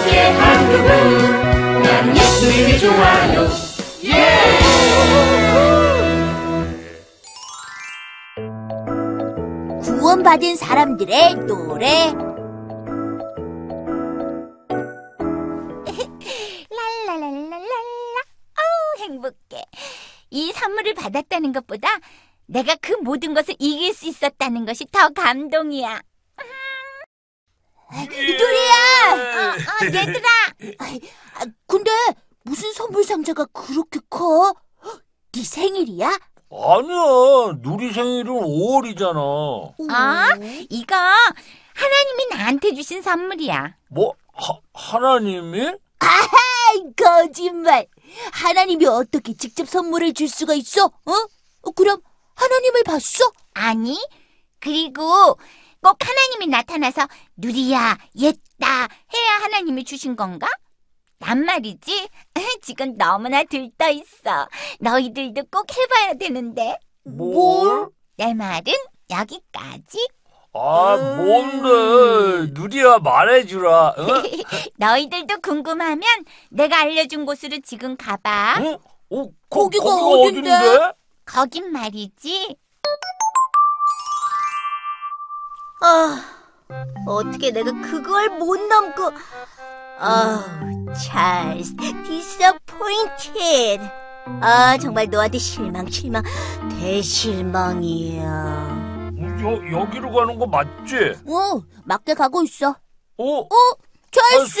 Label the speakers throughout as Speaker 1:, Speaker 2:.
Speaker 1: 함께 한국은 나는 예수님이 좋아요
Speaker 2: 구원받은 사람들의 노래. 랄랄랄랄랄라. 어우, 행복해. 이 선물을 받았다는 것보다 내가 그 모든 것을 이길 수 있었다는 것이 더 감동이야. 누리야! 어, 어, 얘들아! 아, 근데 무슨 선물 상자가 그렇게 커? 네 생일이야?
Speaker 3: 아니야, 누리 생일은 5월이잖아.
Speaker 2: 아, 이거 하나님이 나한테 주신 선물이야.
Speaker 3: 뭐, 하, 하나님이?
Speaker 2: 아이, 거짓말. 하나님이 어떻게 직접 선물을 줄 수가 있어? 어? 어, 그럼 하나님을 봤어? 아니, 그리고 꼭 하나님이 나타나서 누리야, 옛다 해야 하나님이 주신 건가? 난 말이지. 지금 너무나 들떠 있어. 너희들도 꼭 해봐야 되는데.
Speaker 3: 뭘?
Speaker 2: 내 말은 여기까지.
Speaker 3: 아, 뭔데? 누리야, 말해주라. 어?
Speaker 2: 너희들도 궁금하면 내가 알려준 곳으로 지금 가봐.
Speaker 3: 어? 어,
Speaker 2: 거기가
Speaker 3: 거기가?
Speaker 2: 어딘데? 거긴 말이지.
Speaker 4: 아, 어떻게 내가 그걸 못 넘고. 아, 찰스, disappointed. 아, 정말 너한테 실망, 실망, 대실망이야.
Speaker 3: 여, 여기로 가는 거 맞지?
Speaker 2: 어, 맞게 가고 있어.
Speaker 3: 어?
Speaker 2: 찰스!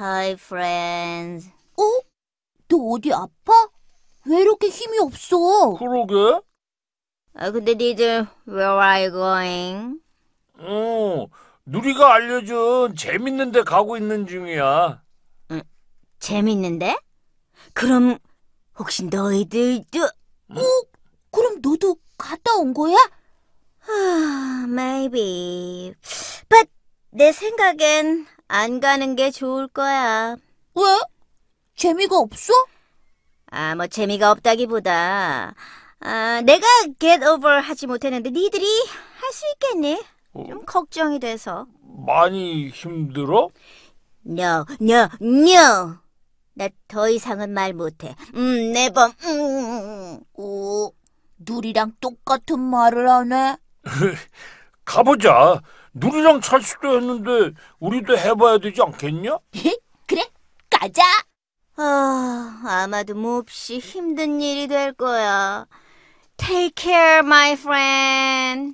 Speaker 4: Hi, friends.
Speaker 2: 어? 너 어디 아파? 왜 이렇게 힘이 없어?
Speaker 3: 그러게?
Speaker 4: 아, 근데 니들, where are you going?
Speaker 3: 어, 누리가 알려준 재밌는 데 가고 있는 중이야.
Speaker 4: 재밌는데? 그럼, 혹시 너희들도,
Speaker 2: 그럼 너도 갔다 온 거야?
Speaker 4: 아, maybe. But, 내 생각엔 안 가는 게 좋을 거야.
Speaker 2: 왜? 재미가 없어?
Speaker 4: 아, 뭐 재미가 없다기보다 아, 내가 get over 하지 못했는데 니들이 할 수 있겠니? 좀 걱정이 돼서.
Speaker 3: 많이 힘들어?
Speaker 4: No, no, no. 나 더 이상은 말 못해. 음, never. 음.
Speaker 2: 어, 누리랑 똑같은 말을 하네.
Speaker 3: 가보자. 누리랑 찰수도 했는데 우리도 해봐야 되지 않겠냐?
Speaker 2: 그래, 가자.
Speaker 4: 아, 아마도 몹시 힘든 일이 될 거야. Take care, my friend.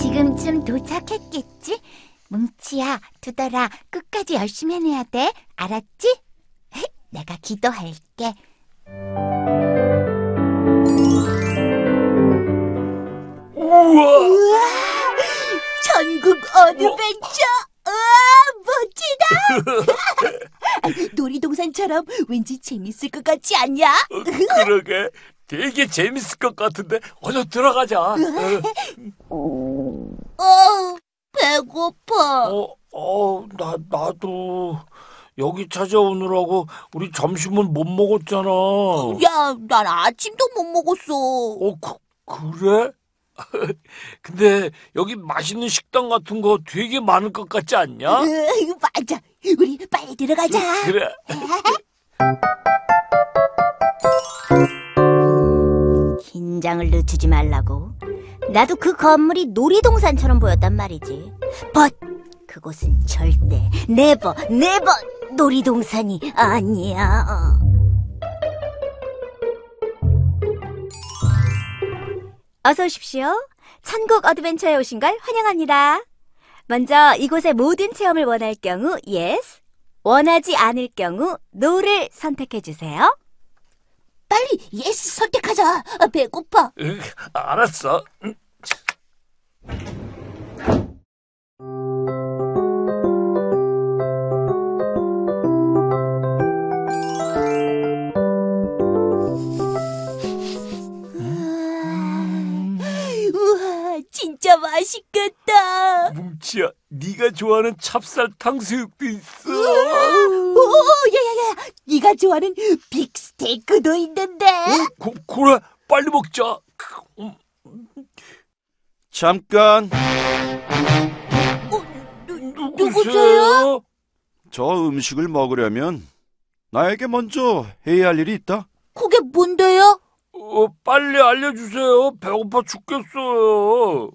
Speaker 2: 지금쯤 도착했겠지? 뭉치야, 두더라, 끝까지 열심히 해내야 돼. 알았지? 내가 기도할게.
Speaker 3: 우와!
Speaker 2: 우와! 천국 어드벤처! 우와, 멋지다! 놀이동산처럼 왠지 재밌을 것 같지 않냐?
Speaker 3: 어, 그러게. 되게 재밌을 것 같은데 어서 들어가자. 어,
Speaker 2: 어, 배고파.
Speaker 3: 어, 어, 나 나도 여기 찾아오느라고 우리 점심은 못 먹었잖아. 어,
Speaker 2: 야, 난 아침도 못 먹었어.
Speaker 3: 그, 그래? 근데 여기 맛있는 식당 같은 거 되게 많을 것 같지 않냐?
Speaker 2: 으, 맞아. 우리 빨리 들어가자.
Speaker 3: 그래.
Speaker 4: 긴장을 늦추지 말라고. 나도 그 건물이 놀이동산처럼 보였단 말이지. But 그곳은 절대 never, never 놀이동산이 아니야. 어서 오십시오. 천국 어드벤처에 오신 걸 환영합니다. 먼저 이곳의 모든 체험을 원할 경우 yes, 원하지 않을 경우 no를 선택해 주세요.
Speaker 2: 빨리 yes 선택하자. 아, 배고파.
Speaker 3: 으, 알았어. 응.
Speaker 2: 맛있겠다.
Speaker 3: 뭉치야, 네가 좋아하는 찹쌀 탕수육도 있어.
Speaker 2: 오, 야야야, 네가 좋아하는 빅스테이크도 있는데.
Speaker 3: 고, 그래, 빨리 먹자. 음,
Speaker 5: 잠깐
Speaker 2: 어, 누,
Speaker 3: 누구세요?
Speaker 5: 저 음식을 먹으려면 나에게 먼저 해야 할 일이 있다.
Speaker 2: 그게 뭔데요?
Speaker 3: 어, 빨리 알려주세요. 배고파 죽겠어요.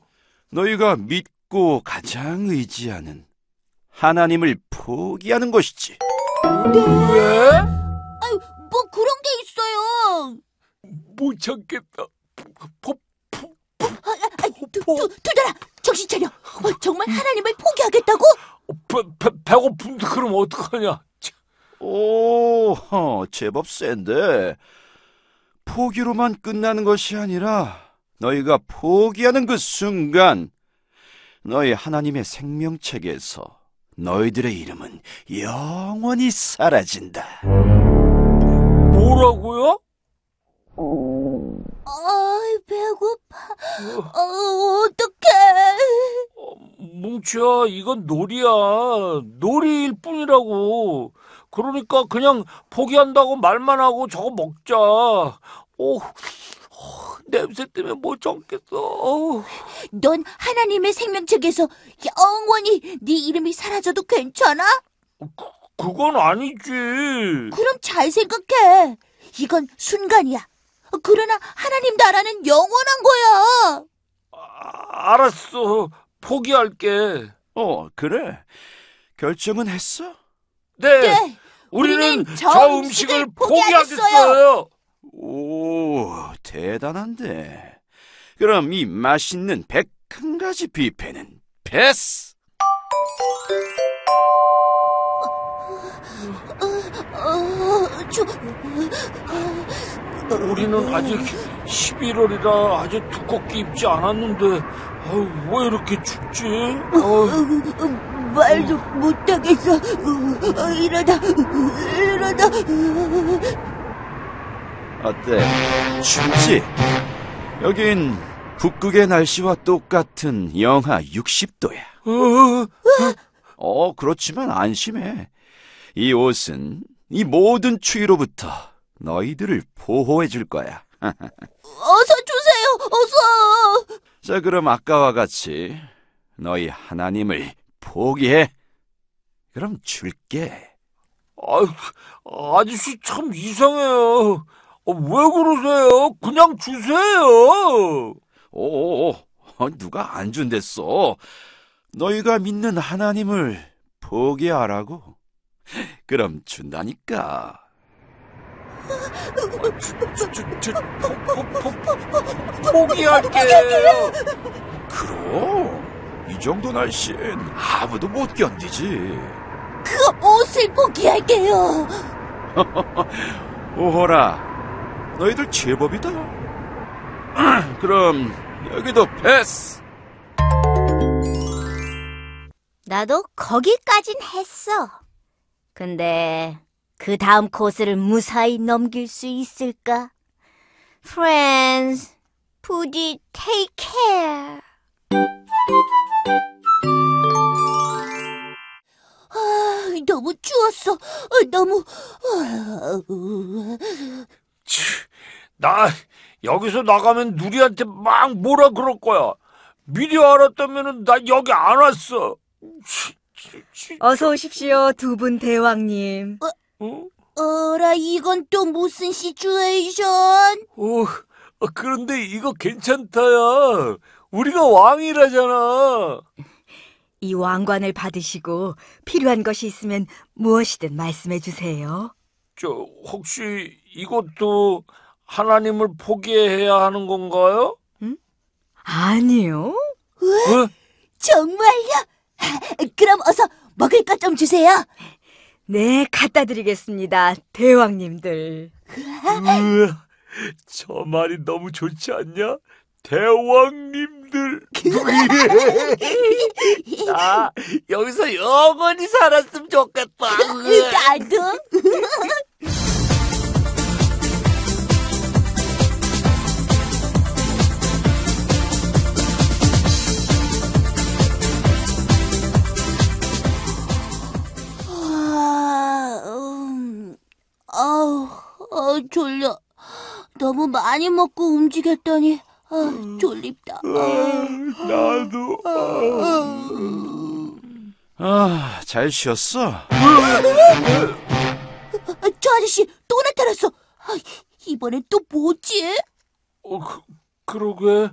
Speaker 5: 너희가 믿고 가장 의지하는 하나님을 포기하는 것이지.
Speaker 3: 왜?
Speaker 2: 뭐 그런 게 있어요.
Speaker 3: 못 참겠다. 포, 포,
Speaker 2: 아, 두, 두, 두달아 정신 차려. 어, 정말 하나님을 포기하겠다고?
Speaker 3: 배, 배, 배고픈데 그럼 어떡하냐?
Speaker 5: 오, 허, 제법 센데. 포기로만 끝나는 것이 아니라 너희가 포기하는 그 순간 너희 하나님의 생명책에서 너희들의 이름은 영원히 사라진다.
Speaker 3: 뭐라고요?
Speaker 2: 아, 배고파. 어, 어떡해.
Speaker 3: 어, 뭉치야, 이건 놀이야. 놀이일 뿐이라고. 그러니까 그냥 포기한다고 말만 하고 저거 먹자. 오, 어, 냄새 때문에 못 참겠어. 어우.
Speaker 2: 넌 하나님의 생명책에서 영원히 네 이름이 사라져도 괜찮아?
Speaker 3: 그건 아니지.
Speaker 2: 그럼 잘 생각해. 이건 순간이야. 그러나 하나님 나라는 영원한 거야.
Speaker 3: 아, 알았어. 포기할게.
Speaker 5: 어, 그래. 결정은 했어?
Speaker 3: 네.
Speaker 2: 네,
Speaker 3: 우리는,
Speaker 2: 우리는
Speaker 3: 저,
Speaker 2: 저
Speaker 3: 음식을
Speaker 2: 음식을
Speaker 3: 포기하겠어요.
Speaker 5: 오, 대단한데. 그럼 이 맛있는 101가지 뷔페는 패스!
Speaker 2: 어, 저,
Speaker 3: 우리는 아직 11월이라 아주 두껍게 입지 않았는데 왜 이렇게 춥지? 어,
Speaker 2: 어, 말도 못하겠어. 어, 이러다, 이러다.
Speaker 5: 어때? 춥지? 여긴 북극의 날씨와 똑같은 영하 60도야.
Speaker 3: 어,
Speaker 5: 어, 그렇지만 안심해. 이 옷은 이 모든 추위로부터 너희들을 보호해 줄 거야.
Speaker 2: 어서 주세요, 어서.
Speaker 5: 자, 그럼 아까와 같이 너희 하나님을 포기해. 그럼 줄게.
Speaker 3: 아유, 아저씨 참 이상해요. 어, 왜 그러세요? 그냥 주세요.
Speaker 5: 오, 어, 누가 안 준댔어? 너희가 믿는 하나님을 포기하라고. 그럼 준다니까.
Speaker 3: 저, 저, 저, 포, 포, 포, 포기할게요.
Speaker 5: 그럼 이 정도 날씨엔 아무도 못 견디지.
Speaker 2: 그 옷을 포기할게요.
Speaker 5: 오호라, 너희들 제법이다. 그럼 여기도 패스.
Speaker 4: 나도 거기까진 했어. 근데 그 다음 코스를 무사히 넘길 수 있을까? Friends, 부디 take care.
Speaker 2: 아, 너무 추웠어. 어, 너무. 아,
Speaker 3: 치, 나 여기서 나가면 누리한테 막 뭐라 그럴 거야. 미리 알았다면 나 여기 안 왔어. 치, 치, 치,
Speaker 6: 어서 오십시오, 두 분 대왕님.
Speaker 3: 어?
Speaker 2: 어라, 이건 또 무슨 시츄에이션?
Speaker 3: 어, 어, 그런데 이거 괜찮다야. 우리가 왕이라잖아.
Speaker 6: 이 왕관을 받으시고 필요한 것이 있으면 무엇이든 말씀해 주세요.
Speaker 3: 저 혹시 이것도 하나님을 포기해야 하는 건가요?
Speaker 6: 아니요.
Speaker 3: 어?
Speaker 2: 정말요? 아, 그럼 어서 먹을 것 좀 주세요.
Speaker 6: 네, 갖다 드리겠습니다, 대왕님들.
Speaker 3: 으아, 저 말이 너무 좋지 않냐? 대왕님들. 나 여기서 영원히 살았으면 좋겠다.
Speaker 2: 나도. 아, 졸려. 너무 많이 먹고 움직였더니, 아, 졸립다. 아.
Speaker 3: 나도.
Speaker 5: 아, 잘 쉬었어?
Speaker 2: 아, 저 아저씨 또 나타났어. 아, 이번엔 또 뭐지?
Speaker 3: 어, 그, 그러게.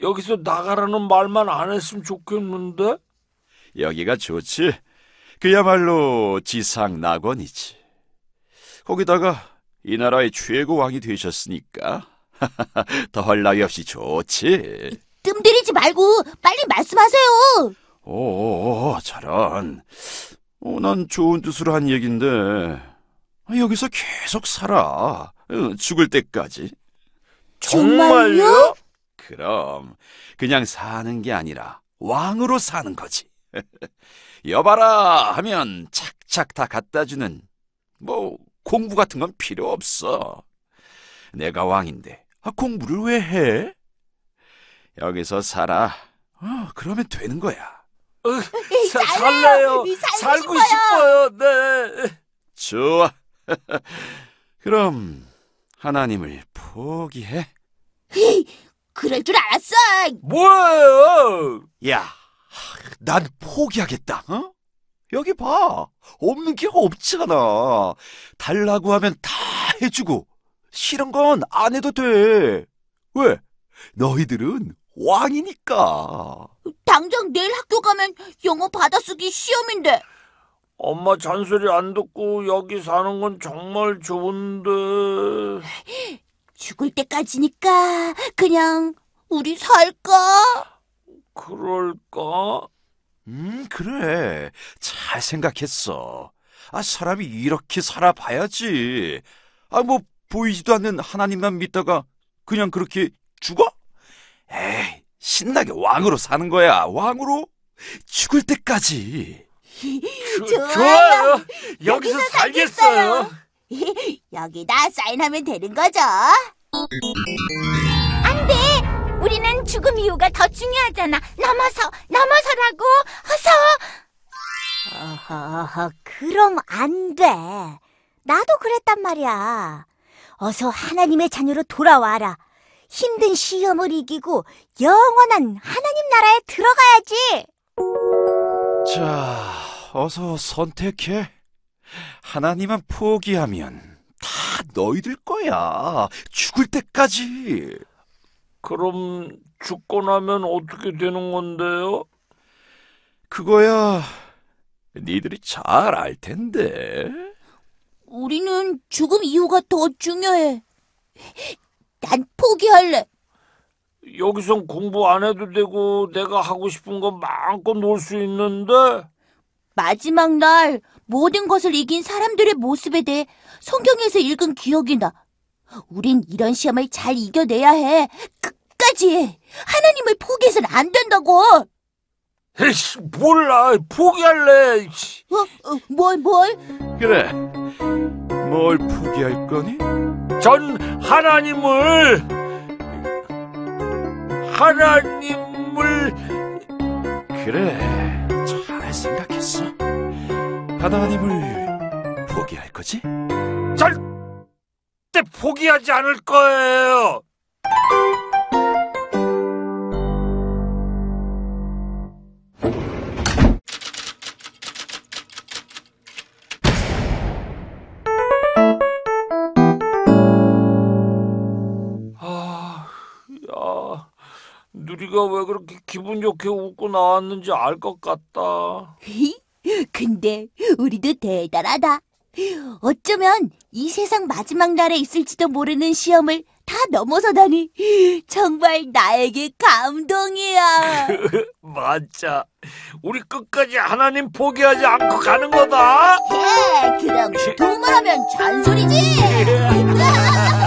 Speaker 3: 여기서 나가라는 말만 안 했으면 좋겠는데?
Speaker 5: 여기가 좋지. 그야말로 지상 낙원이지. 거기다가 이 나라의 최고 왕이 되셨으니까 더할 나위 없이 좋지.
Speaker 2: 뜸 들이지 말고 빨리 말씀하세요.
Speaker 5: 오, 저런. 어, 난 좋은 뜻으로 한 얘긴데 여기서 계속 살아. 어, 죽을 때까지.
Speaker 2: 정말요?
Speaker 5: 그럼 그냥 사는 게 아니라 왕으로 사는 거지. 여봐라 하면 착착 다 갖다 주는 뭐 공부 같은 건 필요 없어. 내가 왕인데 아, 공부를 왜 해? 여기서 살아. 어, 그러면 되는 거야.
Speaker 3: 어, 사,
Speaker 2: 살래요. 살고
Speaker 3: 살고 싶어요. 네.
Speaker 5: 좋아. 그럼 하나님을 포기해.
Speaker 2: 그럴 줄 알았어.
Speaker 3: 뭐예요?
Speaker 5: 야, 난 포기하겠다. 어? 여기 봐. 없는 게 없잖아. 달라고 하면 다 해주고 싫은 건 안 해도 돼. 왜? 너희들은 왕이니까.
Speaker 2: 당장 내일 학교 가면 영어 받아쓰기 시험인데.
Speaker 3: 엄마 잔소리 안 듣고 여기 사는 건 정말 좋은데.
Speaker 2: 죽을 때까지니까 그냥 우리 살까?
Speaker 3: 그럴까?
Speaker 5: 음, 그래. 잘 생각했어. 아, 사람이 이렇게 살아봐야지. 아, 뭐, 보이지도 않는 하나님만 믿다가 그냥 그렇게 죽어? 에이, 신나게 왕으로 사는 거야. 왕으로? 죽을 때까지.
Speaker 3: 그,
Speaker 2: 좋아요.
Speaker 3: 좋아요. 여기서
Speaker 2: 여기서
Speaker 3: 살겠어요.
Speaker 2: 여기다 사인하면 되는 거죠? 이유가 더 중요하잖아. 넘어서, 넘어서라고! 어서!
Speaker 4: 어허, 그럼 안 돼. 나도 그랬단 말이야. 어서 하나님의 자녀로 돌아와라. 힘든 시험을 이기고 영원한 하나님 나라에 들어가야지.
Speaker 5: 자, 어서 선택해. 하나님만 포기하면 다 너희들 거야. 죽을 때까지.
Speaker 3: 그럼 죽고 나면 어떻게 되는 건데요?
Speaker 5: 그거야, 니들이 잘 알 텐데.
Speaker 2: 우리는 죽음 이유가 더 중요해. 난 포기할래.
Speaker 3: 여기선 공부 안 해도 되고 내가 하고 싶은 거 마음껏 놀 수 있는데
Speaker 2: 마지막 날 모든 것을 이긴 사람들의 모습에 대해 성경에서 읽은 기억이 나. 우린 이런 시험을 잘 이겨내야 해. 끝까지 하나님을 포기해서는 안 된다고. 어,
Speaker 3: 에이씨 몰라 포기할래 씨.
Speaker 2: 어, 뭘 뭘?
Speaker 5: 그래. 뭘 포기할 거니?
Speaker 3: 전 하나님을 하나님을
Speaker 5: 그래. 잘 생각했어. 하나님을 포기할 거지?
Speaker 3: 절대 포기하지 않을 거예요. 누리가 왜 그렇게 기분 좋게 웃고 나왔는지 알 것 같다.
Speaker 2: 근데 우리도 대단하다. 어쩌면 이 세상 마지막 날에 있을지도 모르는 시험을 다 넘어서다니 정말 나에게 감동이야.
Speaker 3: 맞자. 우리 끝까지 하나님 포기하지 않고 가는 거다.
Speaker 2: 예, 그럼 도모하면 잔소리지.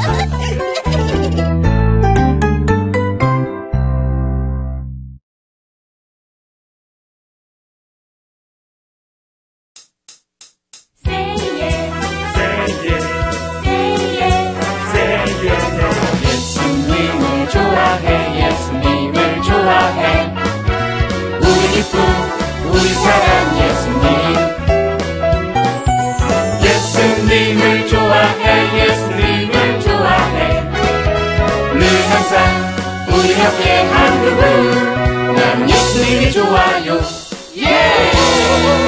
Speaker 1: 함께 한국은 난 예수님이 좋아요 예! Yeah!